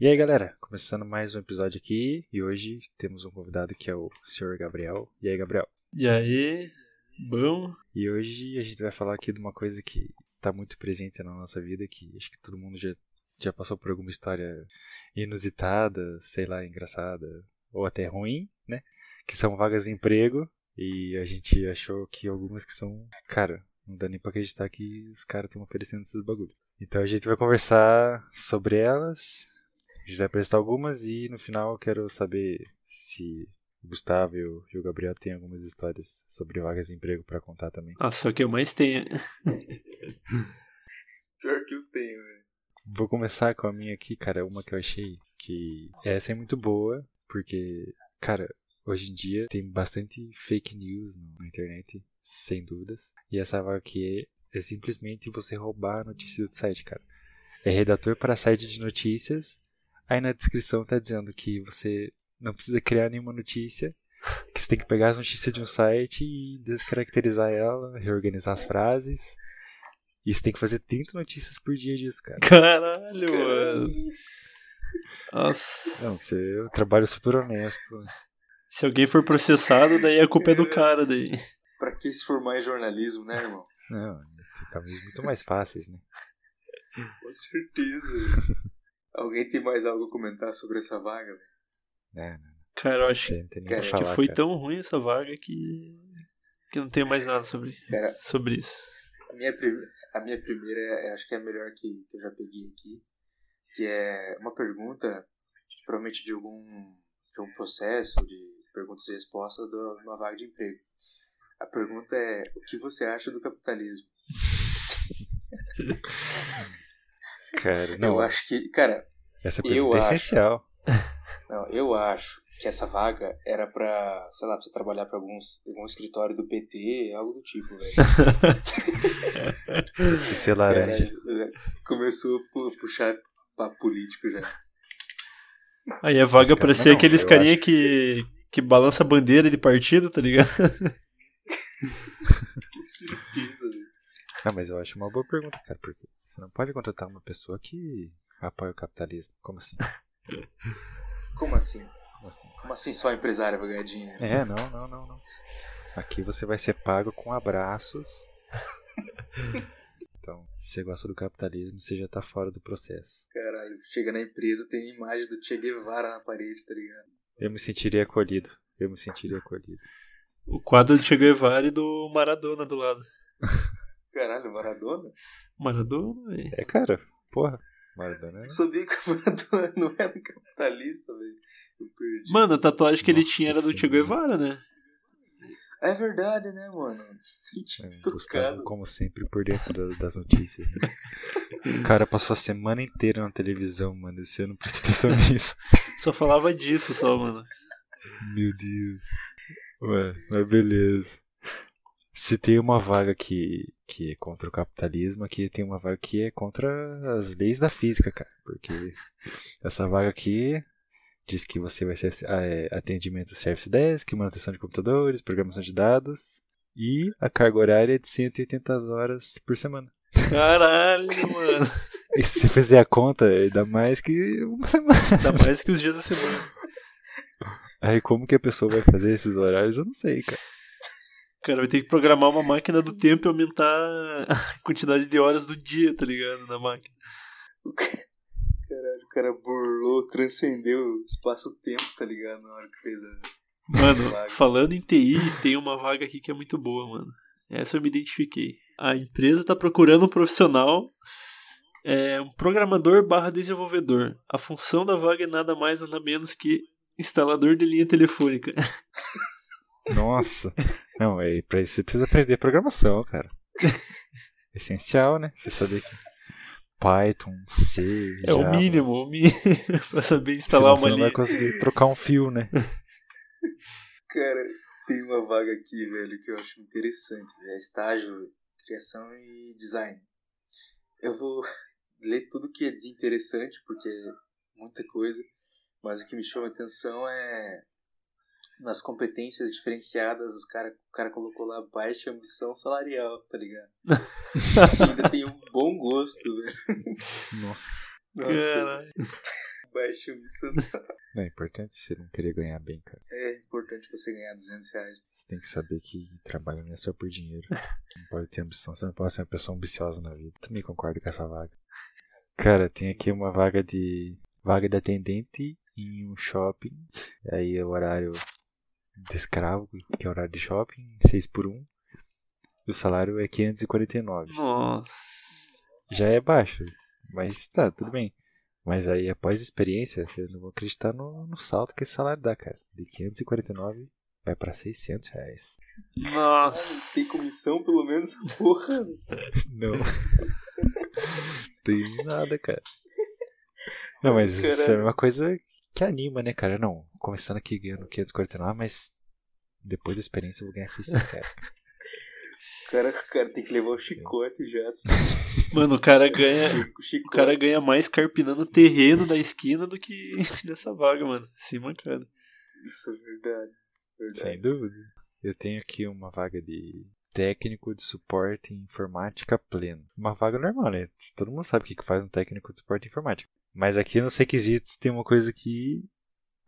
E aí galera, começando mais um episódio aqui e hoje temos um convidado que é o Sr. Gabriel. E aí Gabriel? E aí, bom? E hoje a gente vai falar aqui de uma coisa que está muito presente na nossa vida, que acho que todo mundo já, já passou por alguma história inusitada, sei lá, engraçada, ou até ruim? Que são vagas de emprego e a gente achou que algumas que são, cara, não dá nem pra acreditar que os caras estão oferecendo esses bagulho. Então a gente vai conversar sobre elas, a gente vai apresentar algumas e no final eu quero saber se o Gustavo e o, e o Gabriel têm algumas histórias sobre vagas de emprego para contar também. Nossa, é o que eu mais tenho. Pior que eu tenho, velho. Vou começar com a minha aqui, cara, uma que eu achei que essa é muito boa, porque, cara, hoje em dia tem bastante fake news na internet, sem dúvidas. E essa vaga aqui é, é simplesmente você roubar a notícia do site, cara. É redator para site de notícias. Aí na descrição tá dizendo que você não precisa criar nenhuma notícia, que você tem que pegar as notícias de um site e descaracterizar ela, reorganizar as frases. E você tem que fazer 30 notícias por dia disso, cara. Caralho, mano. Nossa. Não, você é um trabalho super honesto. Se alguém for processado, daí a culpa é do cara daí. Pra que se formar em jornalismo, né, irmão? Não, tem caminhos muito mais fáceis, né? Com certeza. Alguém tem mais algo a comentar sobre essa vaga, velho? É, não Cara, eu acho, tem, tem Cara, que acho que falar, foi cara. tão ruim essa vaga que. que não tenho mais nada sobre, Cara, sobre isso. a minha, prim- a minha primeira, é- acho que é a melhor que, que eu já peguei aqui. Que é uma pergunta, provavelmente de algum de um processo de perguntas e respostas de uma vaga de emprego. A pergunta é: o que você acha do capitalismo? Cara, não, Eu acho que, cara, essa pergunta é acho. essencial. Não, eu acho que essa vaga era pra, sei lá, pra você trabalhar pra alguns, algum escritório do PT, algo do tipo, velho. Se ser laranja. Cara, começou a pu- puxar papo político já. Aí a vaga Mas, pra cara, ser não, aqueles carinha acho que, que balança a bandeira de partido, tá ligado? Com certeza, velho. Não, mas eu acho uma boa pergunta, cara, porque você não pode contratar uma pessoa que apoia o capitalismo. Como assim? Como assim? Como assim? Como assim só vai ganhar dinheiro? É, não, não, não, não. Aqui você vai ser pago com abraços. Então, se você gosta do capitalismo, você já tá fora do processo. Caralho, chega na empresa, tem a imagem do Che Guevara na parede, tá ligado? Eu me sentiria acolhido. Eu me sentiria acolhido. O quadro do Che Guevara e do Maradona do lado. Caralho, Maradona? Maradona, velho. É, cara, porra. Maradona é- Eu sabia que o Maradona não era capitalista, velho. Eu perdi. Mano, a tatuagem que ele Nossa tinha era do Che. Guevara, né? É verdade, né, mano? é, Gustavo, como sempre, por dentro da- das notícias. né? O cara passou a semana inteira na televisão, mano. e Você não presta atenção nisso. Só falava disso só, mano. Meu Deus. Ué, mas beleza. Se tem uma vaga que, que é contra o capitalismo, aqui tem uma vaga que é contra as leis da física, cara. Porque essa vaga aqui diz que você vai ser é, atendimento Service Desk, manutenção de computadores, programação de dados e a carga horária é de 180 horas por semana. Caralho, mano. E se você fizer a conta, dá mais que uma semana. Dá mais que os dias da semana. Aí como que a pessoa vai fazer esses horários, eu não sei, cara. O cara vai ter que programar uma máquina do tempo e aumentar a quantidade de horas do dia, tá ligado? Na máquina. O ca- Caralho, o cara burlou, transcendeu o espaço-tempo, tá ligado? Na hora que fez a. Mano, falando em TI, tem uma vaga aqui que é muito boa, mano. Essa eu me identifiquei. A empresa tá procurando um profissional, é, um programador barra desenvolvedor. A função da vaga é nada mais nada menos que instalador de linha telefônica. Nossa. Não, é, pra isso você precisa aprender programação, cara. Essencial, né? Você saber que Python, C, É o Java. mínimo, o mínimo pra saber instalar Senão uma você não vai linha. conseguir trocar um fio, né? Cara, tem uma vaga aqui, velho, que eu acho interessante. É estágio, criação e design. Eu vou ler tudo que é desinteressante, porque é muita coisa. Mas o que me chama a atenção é nas competências diferenciadas, os cara, o cara colocou lá baixa ambição salarial, tá ligado? ainda tem um bom gosto, velho. Nossa. Nossa. Baixa ambição salarial. Não, é importante você não querer ganhar bem, cara. É importante você ganhar 200 reais. Você tem que saber que trabalho não é só por dinheiro. Não pode ter ambição, você não pode ser uma pessoa ambiciosa na vida. Também concordo com essa vaga. Cara, tem aqui uma vaga de. vaga de atendente em um shopping. Aí é o horário de escravo, que é horário de shopping, 6 por 1. E o salário é 549. Nossa. Já é baixo, mas tá, tudo bem. Mas aí, após a experiência, vocês não vão acreditar no, no salto que esse salário dá, cara. De 549 vai pra 600 reais. Nossa. Tem comissão pelo menos, porra. Não. Tem nada, cara. Não, mas isso é uma coisa que anima, né, cara? Não, começando aqui ganhando 549, mas depois da experiência eu vou ganhar 600 reais. O cara, o cara tem que levar o chicote já. Mano, o cara ganha. O O cara ganha mais carpinando o terreno da esquina do que nessa vaga, mano. Sem mancada. Isso é verdade. Verdade. Sem dúvida. Eu tenho aqui uma vaga de técnico de suporte em informática pleno. Uma vaga normal, né? Todo mundo sabe o que que faz um técnico de suporte em informática. Mas aqui nos requisitos tem uma coisa que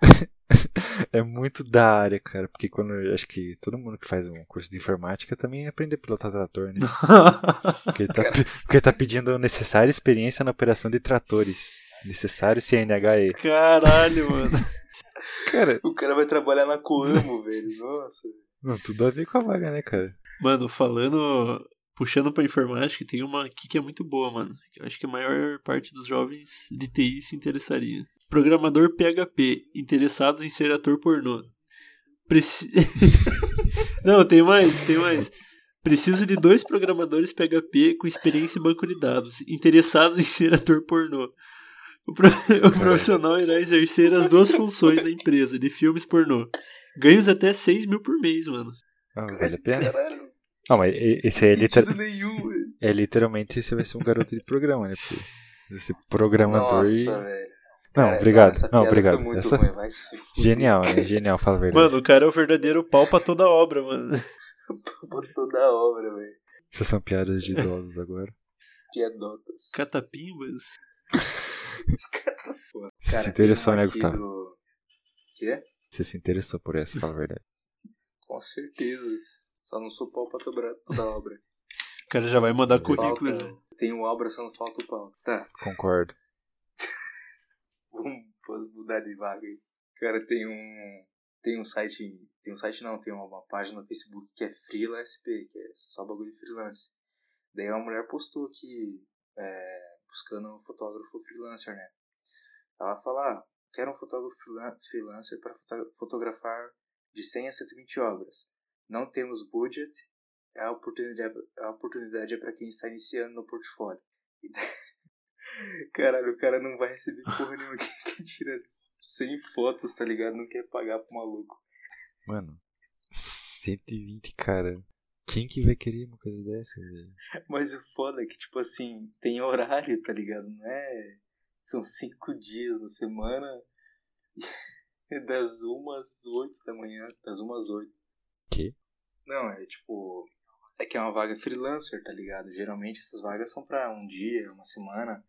é muito da área, cara. Porque quando acho que todo mundo que faz um curso de informática também aprende a pilotar trator, né? Porque ele tá, porque ele tá pedindo necessária experiência na operação de tratores. Necessário CNHE. Caralho, mano. Cara, O cara vai trabalhar na Coamo, velho. Nossa. não, tudo a ver com a vaga, né, cara? Mano, falando. Puxando pra informática, tem uma aqui que é muito boa, mano. que Eu acho que a maior parte dos jovens de TI se interessaria. Programador PHP, interessados em ser ator pornô. Preci... Não, tem mais, tem mais. Preciso de dois programadores PHP com experiência em banco de dados, interessados em ser ator pornô. O, pro- o profissional irá exercer as duas funções da empresa de filmes pornô. Ganhos até 6 mil por mês, mano. Ah, vale a pena? Não, mas e- esse aí é, liter- Sentido nenhum, velho. é literalmente você vai ser um garoto de programa, né? Porque você é programador e. Nossa, velho. Não, Cara, obrigado. Não, obrigado. Muito Essa... ruim, fuder. Genial, né? Genial, fala a verdade. Mano, o cara é o verdadeiro pau pra toda obra, mano. Por toda a obra, velho. Essas são piadas de idosos agora. Piadotas. Catapimbas. Pô, Você cara, se interessou, né, Gustavo? Do... Quê? Você se interessou por essa, fala a verdade. Com certeza. Só não sou pau pra toda toda a obra. O cara já vai mandar currículo já. Falta... Tem obra, só não falta o pau. Tá, Concordo. vamos mudar de vaga aí. Cara, tem um. Tem um site. Tem um site não, tem uma página no Facebook que é Freela SP, que é só bagulho de freelance. Daí uma mulher postou aqui, é, buscando um fotógrafo freelancer, né? Ela fala, ah, quero um fotógrafo freelan- freelancer para foto- fotografar de 100 a 120 obras. Não temos budget, é a oportunidade, a oportunidade é para quem está iniciando no portfólio. Caralho, o cara não vai receber porra nenhuma que, que tira 100 fotos, tá ligado? Não quer pagar pro maluco. Mano, 120, cara. Quem que vai querer uma coisa dessa, velho? Mas o foda é que, tipo assim, tem horário, tá ligado? Não é. São cinco dias na semana. É das umas às oito da manhã. Das umas às oito. Que? Não, é tipo. É que é uma vaga freelancer, tá ligado? Geralmente essas vagas são pra um dia, uma semana.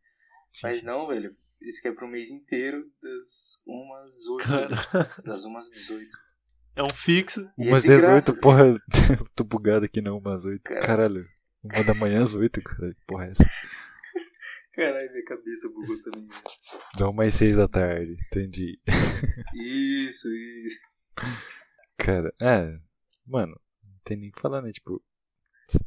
Sim, Mas sim. não, velho. Isso que é pro mês inteiro, das umas às oito. Cara, Das umas às 18. é um fixo. E é Umas de 18, graça, porra. Tô bugado aqui não, umas 8. Cara. Caralho. Uma da manhã às 8, cara. Que Porra, é essa? Caralho, minha cabeça bugou também. Dá umas 6 da tarde, entendi. Isso, isso. Cara, é. Mano, não tem nem o que falar, né? Tipo,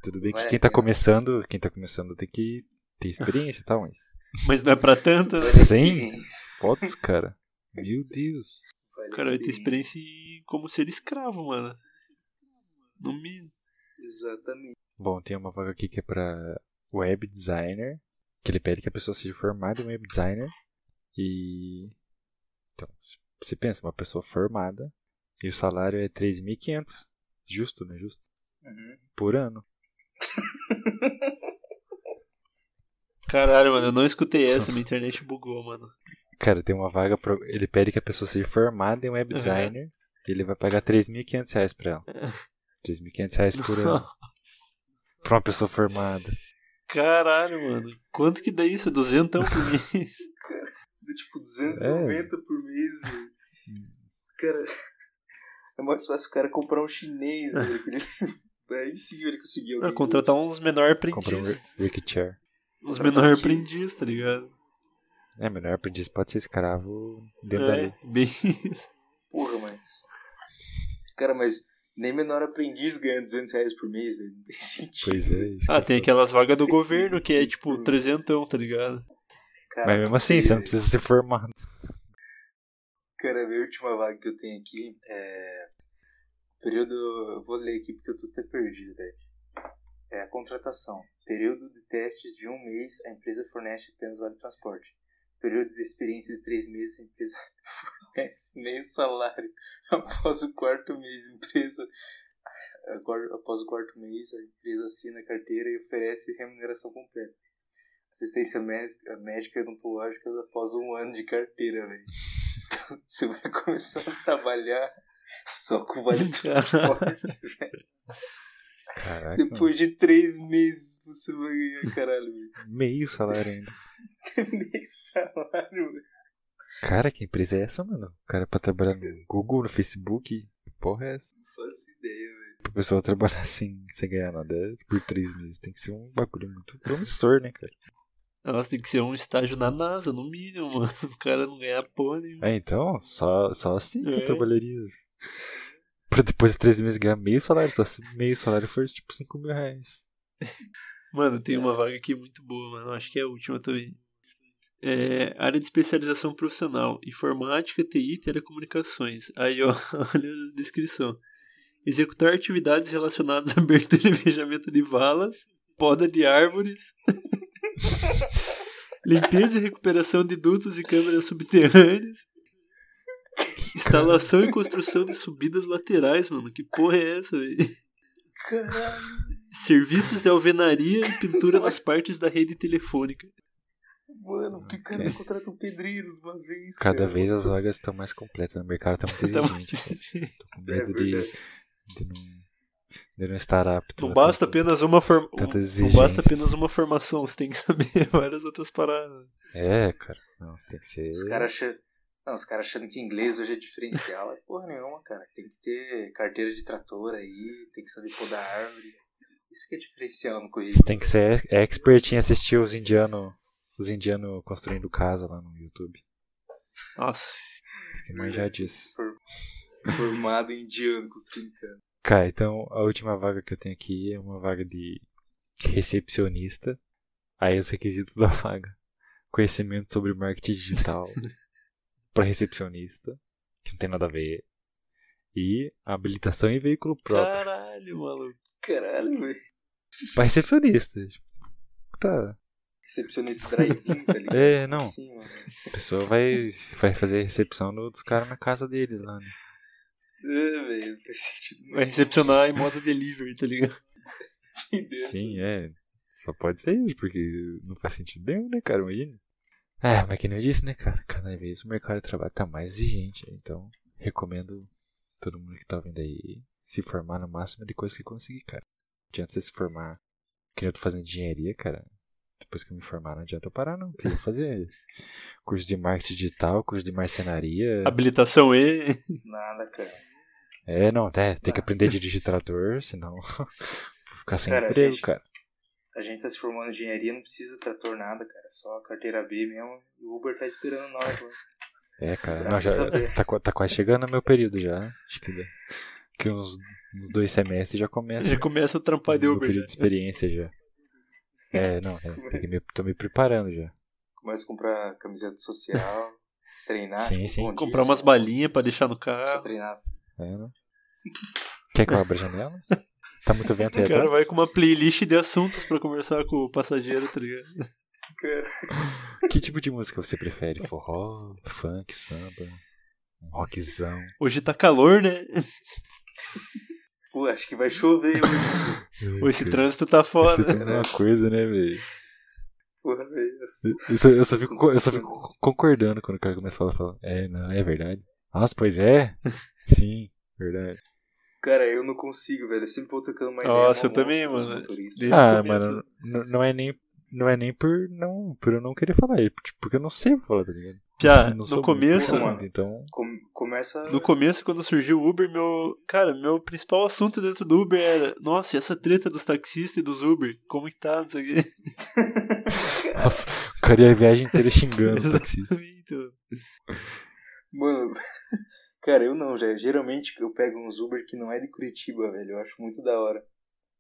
tudo bem que quem tá pena. começando, quem tá começando tem que ter experiência e tal, mas. Mas não é pra tantas. Sim. Fotos, cara. Meu Deus. Cara vai ter experiência como ser escravo, mano. No mínimo. Exatamente. Bom, tem uma vaga aqui que é pra web designer. Que ele pede que a pessoa seja formada em web designer. E. Então, se você pensa, uma pessoa formada. E o salário é 3.500. Justo, né? Justo. Uhum. Por ano. Caralho, mano, eu não escutei essa, minha internet bugou, mano. Cara, tem uma vaga. Pro... Ele pede que a pessoa seja formada em web Uhum. designer. ele vai pagar 3.500 reais pra ela. 3.500 reais por ano. Pra uma pessoa formada. Caralho, mano. Quanto que dá isso? Duzentão por mês? Deu tipo 290 por mês, velho. Cara, é mais fácil o cara comprar um chinês, velho. Aí sim ele conseguiu. Ah, contratar uns menor Compra um aprendiz. Rick Chair. Uns menor aprendiz, tá ligado? É, melhor aprendiz pode ser escravo dentro da lei. É, bem isso. Porra, mas. Cara, mas nem menor aprendiz ganha 200 reais por mês, velho. Não tem sentido. Pois é, isso Ah, que tem aquelas vagas do governo que é tipo trezentão, tá ligado? Cara, Mas mesmo não assim, você não precisa ser formado. Cara, a minha última vaga que eu tenho aqui é. Período. Eu vou ler aqui porque eu tô até perdido, velho. É a contratação. Período de testes de um mês, a empresa fornece apenas vale transporte. Período de experiência de três meses, a empresa fornece meio salário. Após o quarto mês, a empresa. Após o quarto mês, a empresa assina a carteira e oferece remuneração completa. Assistência médica e odontológica após um ano de carteira, velho. Você vai começar a trabalhar só com vale transporte. Caraca, Depois de três meses você vai ganhar, caralho, velho. meio salário ainda. Meio salário, velho. Cara, que empresa é essa, mano? O cara pra trabalhar no Google, no Facebook? Que porra é essa? Não faço ideia, velho. Pra pessoa trabalhar sem, sem ganhar nada por três meses. Tem que ser um bagulho muito promissor, né, cara? Nossa, tem que ser um estágio na NASA, no mínimo, mano. O cara não ganhar porra nenhuma. É, então, só, só assim que É. eu trabalharia. Pra depois de três meses ganhar meio salário. Só se meio salário for tipo 5 mil reais. Mano, tem uma vaga aqui muito boa, mano. Acho que é a última também. É, área de especialização profissional: informática, TI telecomunicações. Aí, ó, olha a descrição: executar atividades relacionadas à abertura e fechamento de valas, poda de árvores, limpeza e recuperação de dutos e câmeras subterrâneas, instalação e construção de subidas laterais, mano. Que porra é essa, velho? Caralho, Serviços de alvenaria e pintura nas partes da rede telefônica. mano, porque o cara não contrata um pedreiro de uma vez. Cada cara. vez as vagas estão mais completas. O mercado tá muito Tá cara. Tô com É medo de, verdade. de, não, de não estar apto. Não basta apenas uma forma. Não basta apenas uma formação, você tem que saber várias outras paradas. É, cara. Não, tem que ser. Os caras achando. Não, os caras achando que inglês hoje é diferencial. É porra nenhuma, cara. Tem que ter carteira de trator aí, tem que saber podar árvore. Isso que é diferencial no Você currículo. tem que ser expert em assistir os indianos os indianos construindo casa lá no YouTube. Nossa. Tem que manjar disso. Formado em indiano construindo casa. Cara, então a última vaga que eu tenho aqui é uma vaga de recepcionista. Aí os requisitos da vaga. Conhecimento sobre marketing digital para recepcionista, que não tem nada a ver. E habilitação em veículo próprio. Caralho, maluco. Caralho, velho. Para recepcionista. tipo, Tá. Recepcionista drive-in, tá ligado? É, não. Sim, mano. A pessoa vai, vai fazer a recepção dos caras na casa deles lá, né? É, velho, não faz sentido. Vai recepcionar em modo delivery, tá ligado? Sim, é. Só pode ser isso, porque não faz sentido nenhum, né, cara? Imagina. É, mas que nem eu disse, né, cara? Cada vez o mercado de trabalho tá mais exigente. Então, recomendo todo mundo que tá vendo aí se formar no máximo de coisa que conseguir, cara. Não adianta você se formar. Que eu tô fazendo engenharia, cara. Depois que eu me formar, não adianta eu parar, não. Queria fazer curso de marketing digital, curso de marcenaria. Habilitação E. Nada, cara. É, não, até tem que Ah. aprender de dirigir trator, senão vou ficar sem Cara, emprego, gente, cara. A gente tá se formando em engenharia, não precisa trator nada, cara. Só a carteira B mesmo. E o Uber tá esperando nós, mano. É, cara. Não, já, a tá, tá quase chegando o meu período já. Acho que, uns, uns dois semestres já começa. Já começa a trampar de Uber. período Já. de experiência já. É, não, é, tem que me, tô me preparando já. Começa a comprar camiseta social, treinar. Sim, sim. Bom dia, Comprar umas balinhas pra deixar no carro. treinar. É, né? Quer que eu abra a janela? Tá muito vento aí O cara atrás? vai com uma playlist de assuntos pra conversar com o passageiro, tá ligado? Cara, Que tipo de música você prefere? Forró, funk, samba, um rockzão? Hoje tá calor, né? pô, acho que vai chover hoje. Ou esse trânsito tá foda. Você tem uma coisa, né, velho? Porra, velho. Eu só, eu, só fico, eu só fico concordando quando o cara começa a falar, fala, é, não, é verdade. Nossa, pois é. Sim, verdade. Cara, eu não consigo, velho. Eu sempre vou tocando uma ideia. Nossa, eu também, mano. o ah, começo. mano, não é nem. Não é nem por não, por eu não querer falar, é tipo, porque eu não sei falar, tá ligado? Não sou no começo, bom, profundo, então. Com- começa. no começo, quando surgiu o Uber, meu. Cara, meu principal assunto dentro do Uber era. Nossa, e essa treta dos taxistas e dos Uber? Como que tá? Não sei o quê. Nossa, o cara ia a viagem inteira xingando o taxista. Exatamente, mano. Cara, eu não, já. Geralmente eu pego uns Uber que não é de Curitiba, velho. Eu acho muito da hora.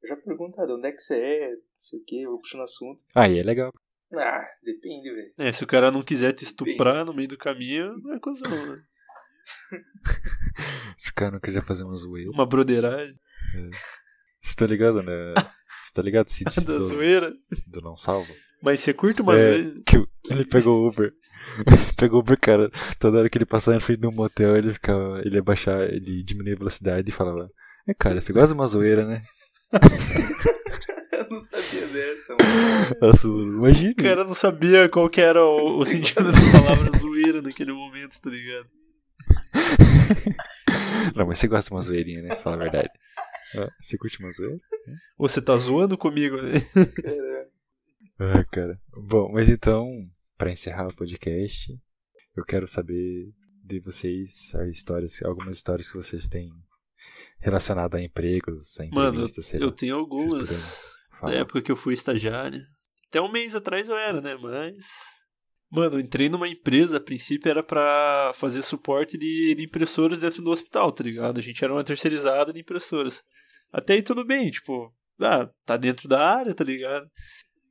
Eu já perguntado onde é que você é, não sei o que, eu vou puxando assunto. Aí é legal. Ah, depende, velho. É, se o cara não quiser te estuprar no meio do caminho, não é cuzão, né? Se o cara não quiser fazer uma zoeira. Uma broderagem Você tá ligado, né? Você tá ligado se da zoeira. do não salva? Mas você curte umas É. vezes. Que ele pegou o Uber. pegou o Uber, cara. Toda hora que ele passava na frente de um motel, ele ficava. Ele ia baixar, ele diminuía a velocidade e falava. É, cara, você gosta de uma zoeira, né? Eu não sabia dessa, mano. Nossa, imagina. O cara não sabia qual que era o, o sentido da palavra zoeira naquele momento, tá ligado? Não, mas você gosta de uma zoeirinha, né? Fala a verdade. Ah, Você curte uma zoeira? Ou você tá zoando comigo, né? Ah, cara. Bom, mas então, pra encerrar o podcast, eu quero saber de vocês as histórias, algumas histórias que vocês têm relacionado a empregos, a Mano, entrevistas, sei eu lá. tenho algumas da época que eu fui estagiário. Até um mês atrás eu era, né? Mas. Mano, eu entrei numa empresa, a princípio era pra fazer suporte de, de impressoras dentro do hospital, tá ligado? A gente era uma terceirizada de impressoras. Até aí tudo bem, tipo, ah, tá dentro da área, tá ligado?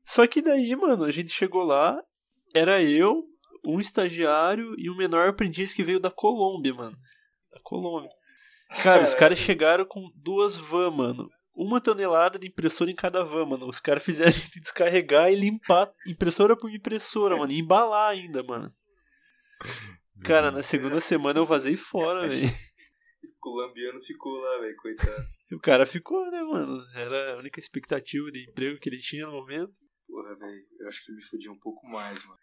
Só que daí, mano, a gente chegou lá, era eu, um estagiário e um menor aprendiz que veio da Colômbia, mano. Da Colômbia. Cara, os caras chegaram com duas van, mano. Uma tonelada de impressora em cada van, mano. Os caras fizeram a gente descarregar e limpar impressora por impressora, mano. E embalar ainda, mano. Cara, na segunda semana eu vazei fora, velho. o colombiano ficou lá, velho, coitado. O cara ficou, né, mano? Era a única expectativa de emprego que ele tinha no momento. Porra, velho, eu acho que me fudi um pouco mais, mano.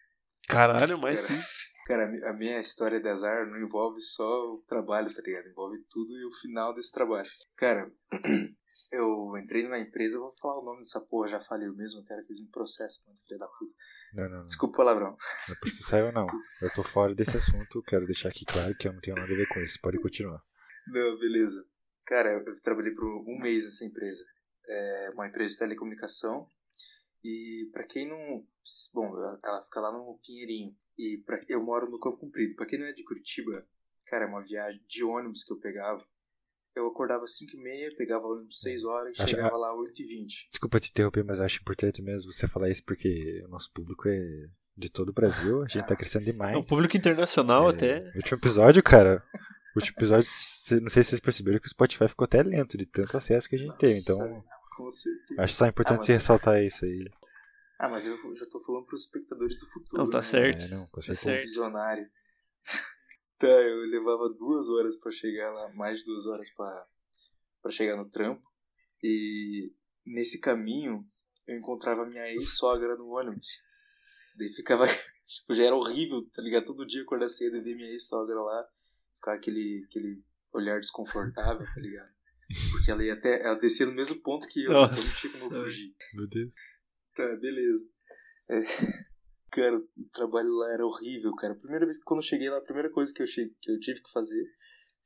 Caralho, mais Cara. Cara, a mi- a minha história de azar não envolve só o trabalho, tá ligado? Envolve tudo e o final desse trabalho. Cara, eu entrei numa empresa, eu vou falar o nome dessa porra, já falei o mesmo, quero que eles me processem, mano, filha da puta. Não, não, não. Desculpa o palavrão. Não precisa eu não. Eu tô fora desse assunto, quero deixar aqui claro que eu não tenho nada a ver com isso. Pode continuar. Não, beleza. Cara, eu eu trabalhei por um mês nessa empresa. É uma empresa de telecomunicação. E pra quem não. Bom, ela fica lá no Pinheirinho. E pra, eu moro no Campo Comprido. Pra quem não é de Curitiba, cara, é uma viagem de ônibus que eu pegava. Eu acordava às 5h30, pegava o ônibus 6 horas e Acho- chegava lá às 8h20. Desculpa te interromper, mas eu acho importante mesmo você falar isso porque o nosso público é de todo o Brasil, a gente tá crescendo demais. É um público internacional É, até. Último episódio, cara. Último episódio, não sei se vocês perceberam que o Spotify ficou até lento de tanto acesso que a gente teve. Então, Nossa, Com certeza. acho só importante Ah, ressaltar isso aí. Ah, mas eu já tô falando pros espectadores do futuro. Não, tá né? certo. É, não, com Tá certo. visionário. tá, eu levava duas horas pra chegar lá, mais de duas horas pra, pra chegar no trampo. E nesse caminho eu encontrava minha ex-sogra no ônibus. Daí ficava. Tipo, já era horrível, tá ligado? Todo dia acordar cedo e ver minha ex-sogra lá. Ficar aquele, aquele olhar desconfortável, tá ligado? Porque ela ia até. Ela descia no mesmo ponto que eu, então não tinha como eu Nossa. fugir. Meu Deus. Tá, beleza. É, Cara, o trabalho lá era horrível, cara. A primeira vez que quando eu cheguei lá, a primeira coisa que eu, cheguei, que eu tive que fazer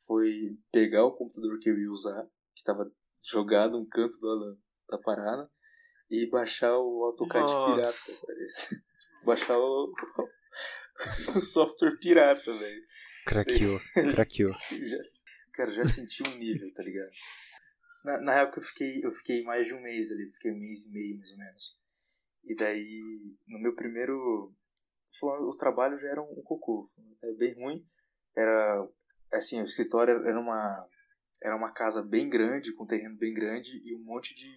foi pegar o computador que eu ia usar, que tava jogado no canto da, da parada, e baixar o AutoCAD Nossa. pirata, parece. Baixar o, o software pirata, velho. Craqueou, craqueou. Cara, já senti um nível, tá ligado? Na, na época eu fiquei, eu fiquei mais de um mês ali, fiquei um mês e meio mais ou menos. E daí, no meu primeiro. falando, O trabalho já era um, cocô. É bem ruim. Era. Assim, o escritório era uma. Era uma casa bem grande, com um terreno bem grande e um monte de,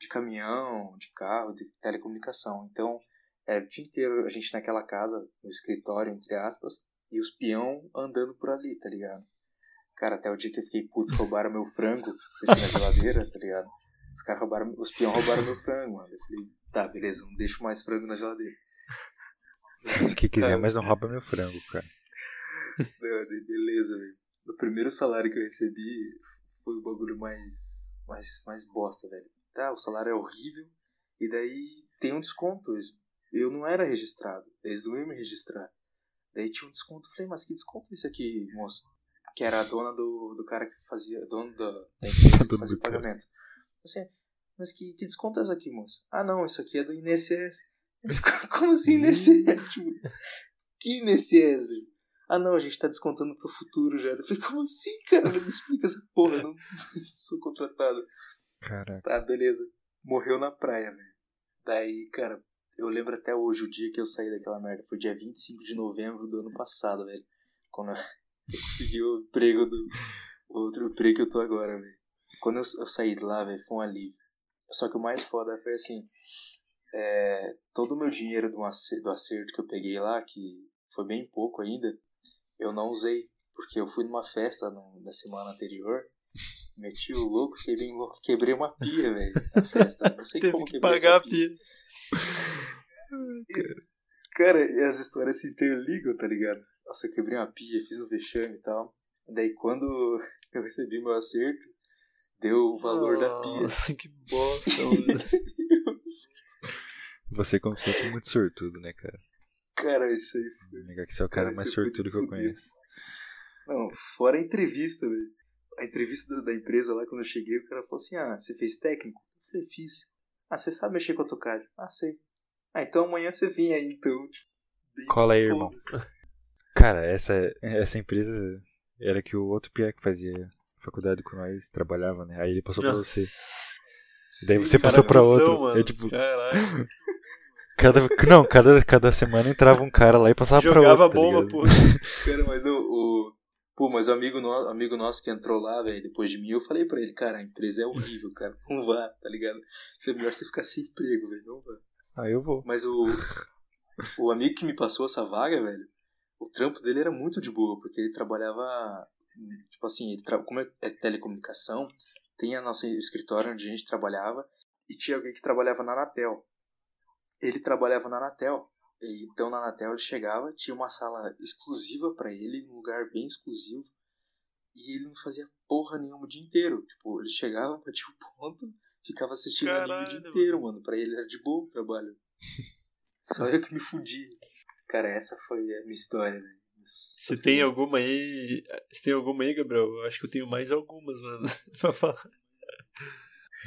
de caminhão, de carro, de telecomunicação. Então, era o dia inteiro a gente naquela casa, no escritório, entre aspas, e os peão andando por ali, tá ligado? Cara, até o dia que eu fiquei puto, roubaram meu frango, deixei na geladeira, tá ligado? Os caras roubaram, os peão roubaram meu frango, mano. Eu falei, tá, beleza, não deixo mais frango na geladeira. Se que quiser, mas não rouba meu frango, cara. Não, beleza, velho. no primeiro salário que eu recebi, foi o bagulho mais, mais, mais bosta, velho. Tá, o salário é horrível, e daí tem um desconto. Eu não era registrado, eles não iam me registrar. Daí tinha um desconto. Falei, mas que desconto é esse aqui, moça? Que era a dona do, do cara que fazia. Dona da, que fazia o pagamento. Assim, mas que, que desconto é esse aqui, moça? Ah, não, isso aqui é do INSS. Mas como assim INSS? tipo, que INSS, velho? Ah, não, a gente tá descontando pro futuro já. Eu falei, como assim, cara? Não me explica essa porra, eu não, não sou contratado. Caraca. Tá, beleza. Morreu na praia, velho. Daí, cara, eu lembro até hoje o dia que eu saí daquela merda. Foi dia 25 de novembro do ano passado, velho. Quando eu consegui o emprego do. O outro emprego que eu tô agora, velho. Quando eu, eu saí de lá, velho, foi um alívio. Só que o mais foda foi assim. É, todo o meu dinheiro do acerto, do acerto que eu peguei lá, que foi bem pouco ainda, eu não usei. Porque eu fui numa festa no, na semana anterior, meti o louco, fiquei bem louco, quebrei uma pia, velho, na festa. Não sei Teve como que pagar a pia. Cara, e as histórias se interligam, tá ligado? Nossa, eu quebrei uma pia, fiz um vexame e tal. Daí quando eu recebi meu acerto, deu o valor da pia. Nossa, que bosta, mano. Você, como sempre, é muito sortudo, né, cara? Cara, isso aí foi. Que você é o cara Cara, mais sortudo que eu conheço. Não, fora a entrevista, velho. A entrevista da, empresa lá, quando eu cheguei, o cara falou assim: Ah, você fez técnico? Eu falei, fiz. Ah, você sabe mexer com AutoCAD? Ah, sei. Ah, então amanhã você vem aí, então. Cola aí, irmão. Cara, essa, essa empresa era que o outro Pia que fazia faculdade com nós trabalhava, né? Aí ele passou pra você. Daí Sim, você cara, passou pra outro. mano. É tipo, cada, não, cada, cada semana entrava um cara lá e passava pra Jogava outro. tá bomba, ligado? pô. Cara, mas o. o- Pô, mas o amigo, no, amigo nosso que entrou lá, velho, depois de mim, eu falei pra ele, cara, a empresa é horrível, cara. Não vá, tá ligado? Foi melhor você ficar sem emprego, velho. Não vá. Ah, eu vou. Mas o. O amigo que me passou essa vaga, velho, o trampo dele era muito de boa, porque ele trabalhava. Tipo assim, ele tra- como é é telecomunicação, tem a nossa escritório onde a gente trabalhava, e tinha alguém que trabalhava na Anatel. Ele trabalhava na Anatel. Então na Anatel ele chegava, tinha uma sala exclusiva pra ele, um lugar bem exclusivo, e ele não fazia porra nenhuma o dia inteiro. Tipo, ele chegava, batia o ponto, ficava assistindo anime o dia Caralho, inteiro, mano. Pra ele era de boa o trabalho. Só eu que me fudi. Cara, essa foi a minha história, velho. Você tem alguma aí? Você tem alguma aí, Gabriel? Eu acho que eu tenho mais algumas, mano. pra falar.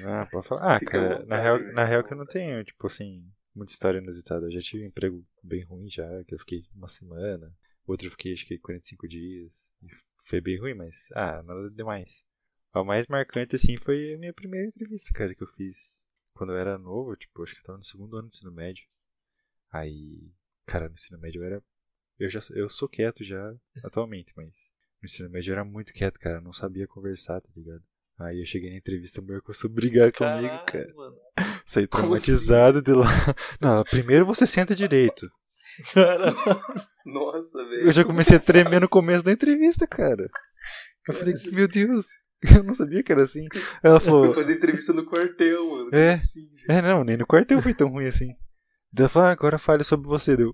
Ah, pode falar. Ah, cara, na real, velho. na real que eu não tenho, tipo assim, muita história inusitada. Eu já tive um emprego bem ruim já, que eu fiquei uma semana. Outro eu fiquei, acho que 45 dias. E foi bem ruim, mas, ah, nada demais. O mais marcante, assim, foi a minha primeira entrevista, cara, que eu fiz quando eu era novo, tipo, acho que eu tava no segundo ano do ensino médio. Aí, cara, no ensino médio eu era. Eu já eu sou quieto já atualmente, mas no ensino médio eu era muito quieto, cara. eu Não sabia conversar, tá ligado? Aí eu cheguei na entrevista, o meu começou a brigar comigo, cara. Caralho, mano. Saí traumatizado de lá. Não, primeiro você senta direito. Caralho. Nossa, velho. Eu já comecei a tremer no começo da entrevista, cara. Eu falei, meu Deus, eu não sabia que era assim. Ela falou, fazer entrevista no quartel, mano. É. Assim, é, não, nem no quartel foi tão ruim assim. Ela falou, ah, agora fale sobre você, deu.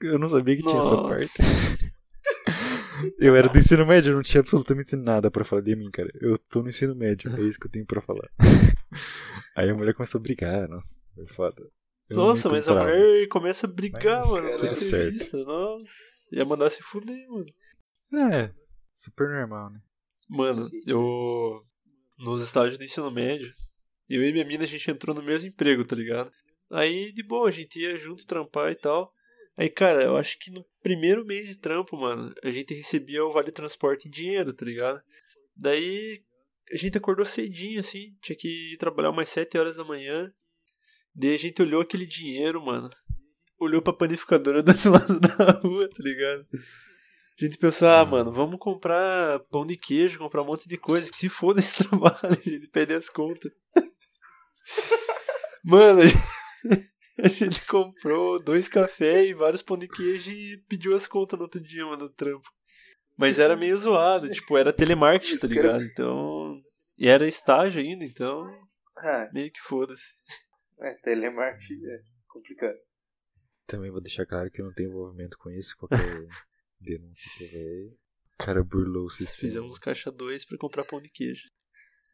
Eu não sabia que tinha essa Nossa. parte. Eu era do ensino médio, eu não tinha absolutamente nada pra falar de mim, cara. Eu tô no ensino médio, é isso que eu tenho pra falar. Aí a mulher começou a brigar, nossa, foi foda. Eu Nossa, mas a mulher começa a brigar, Mas, mano, cara, na tudo entrevista. Nossa. Ia mandar se fuder, mano. É, super normal, né? Mano, eu. Nos estágios do ensino médio, eu e minha mina a gente entrou no mesmo emprego, tá ligado? Aí, de boa, a gente ia junto trampar e tal. Aí, cara, eu acho que no primeiro mês de trampo, mano, a gente recebia o vale transporte em dinheiro, tá ligado? Daí a gente acordou cedinho, assim, tinha que ir trabalhar umas 7 horas da manhã. Daí a gente olhou aquele dinheiro, mano. Olhou pra panificadora do outro lado da rua, tá ligado? A gente pensou, ah, mano, vamos comprar pão de queijo, comprar um monte de coisa, que se foda esse trabalho, a gente pede as contas. Mano, a gente, a gente comprou dois cafés e vários pão de queijo e pediu as contas no outro dia, mano, no trampo. Mas era meio zoado, tipo, era telemarketing, tá ligado? Então. E era estágio ainda, então. Ah, Meio que foda-se. é, telemarketing é complicado. Também vou deixar claro que eu não tenho envolvimento com isso, qualquer denúncia que houver. cara burlou o sistema. Fizemos caixa 2 pra comprar pão de queijo.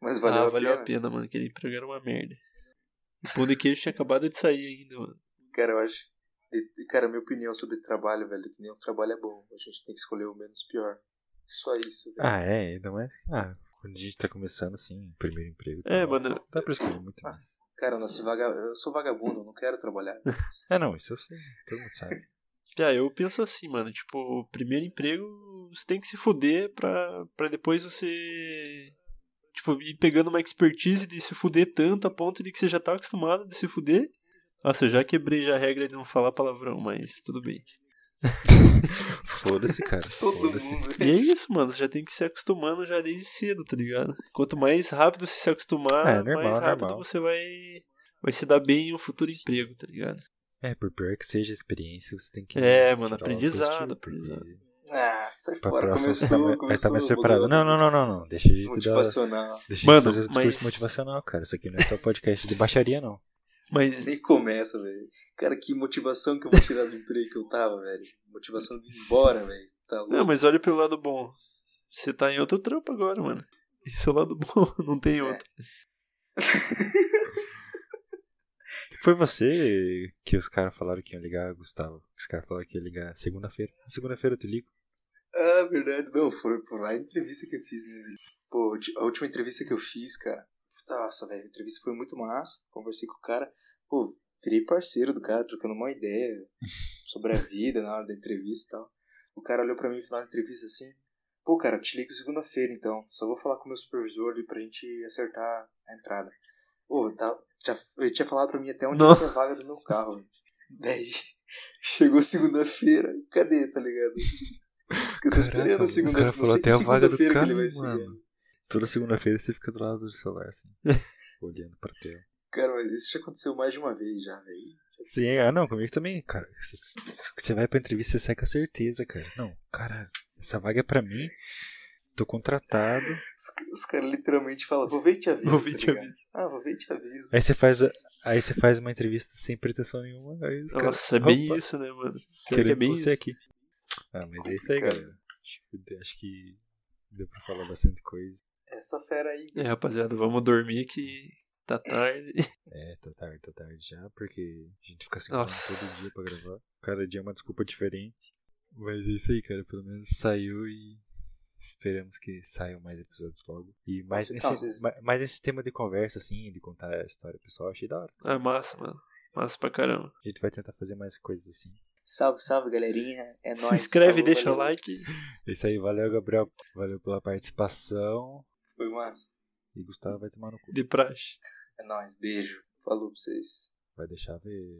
Mas valeu, ah, a, valeu pena. a pena, mano. Aquele emprego era uma merda. O pão de queijo tinha acabado de sair ainda, mano. Cara, eu acho. Cara, minha opinião sobre trabalho, velho, que nenhum trabalho é bom. A gente tem que escolher o menos pior. Só isso, velho. Ah, é, não é? Ah, quando a gente tá começando assim, primeiro emprego. É, tá, mano. Dá pra escolher muito Ah. mais. Cara, eu nasci vaga... eu sou vagabundo, eu não quero trabalhar. É, não, isso eu sei, todo mundo sabe. Ah, eu penso assim, mano. Tipo, primeiro emprego, você tem que se fuder pra, pra depois você. Tipo, ir pegando uma expertise de se fuder tanto a ponto de que você já tá acostumado de se fuder. Nossa, eu já quebrei já a regra de não falar palavrão, mas tudo bem. Foda-se, cara. Todo mundo. E é isso, mano. Você já tem que se acostumando já desde cedo, tá ligado? Quanto mais rápido você se acostumar, É, normal, mais rápido normal. você vai, vai se dar bem em um futuro emprego, tá ligado? É, por pior que seja a experiência, você tem que. É, mano, aprendizado, aprendizado. Ah, sai Pra fora. Começou, tá, mais- começou. vai estar mais o preparado. Não, não, não, não, não. Deixa a gente dar. Motivacional. Deixa Mano, gente fazer discurso mas- motivacional, cara. Isso aqui não é só podcast de baixaria, não. Mas Nem começa, velho. Cara, que motivação que eu vou tirar do emprego que eu tava, velho. Motivação de ir embora, velho. Tá louco. Não, mas olha pelo lado bom. Você tá em outro trampo agora, mano. Esse é o lado bom, não tem outro. Foi você que os caras falaram que iam ligar, Gustavo. Os caras falaram que ia ligar segunda-feira. Segunda-feira eu te ligo. Ah, verdade. Não, foi por lá a entrevista que eu fiz, né, velho? Pô, a última entrevista que eu fiz, cara. Nossa, velho, a entrevista foi muito massa. Conversei com o cara. Pô, virei parceiro do cara, trocando uma ideia sobre a vida na hora da entrevista e tal. O cara olhou pra mim no final da entrevista assim. Pô, cara, te ligo segunda-feira então. Só vou falar com o meu supervisor ali pra gente acertar a entrada. Pô, tá, já, ele tinha falado pra mim até onde Não. ia ser a vaga do meu carro. Daí, chegou segunda-feira, cadê, tá ligado? Eu tô esperando Caraca, a o segunda cara falou até a vaga do segunda-feira carro, mano. Toda segunda-feira você fica do lado do celular, assim. olhando pra tela. Cara, mas isso já aconteceu mais de uma vez já, velho. Sim, ah, não, comigo também, cara. Você- Você vai pra entrevista, você sai com a certeza, cara. Não, cara, essa vaga é pra mim. Tô contratado. Os, os caras literalmente falam, vou ver e te aviso. Vou ver e tá te ligado? aviso. Ah, vou ver e te aviso. Aí você faz, a- aí você faz uma entrevista sem pretensão nenhuma. Aí os caras, Nossa, é bem opa, isso, né, mano? Querendo é bem você isso. aqui. Ah, mas é isso aí, Cara. galera. Acho que, acho que deu pra falar bastante coisa. Essa fera aí. É, rapaziada, vamos dormir que tá tarde. É, tá tarde, tá tarde já, porque a gente fica se Nossa. todo dia pra gravar. Cada dia é uma desculpa diferente. Mas é isso aí, cara. Pelo menos saiu e esperamos que saiam mais episódios logo. E mais, Então, nesse, vocês- ma- mais esse tema de conversa, assim, de contar a história pessoal, achei da hora. É massa, mano. Massa pra caramba. A gente vai tentar fazer mais coisas assim. Salve, salve, galerinha. É nóis. Se inscreve e deixa o valeu. like. É isso aí, valeu, Gabriel. Valeu pela participação. Foi massa. E Gustavo vai tomar no cu. De praxe. É nóis. Beijo. Falou pra vocês. Vai deixar ver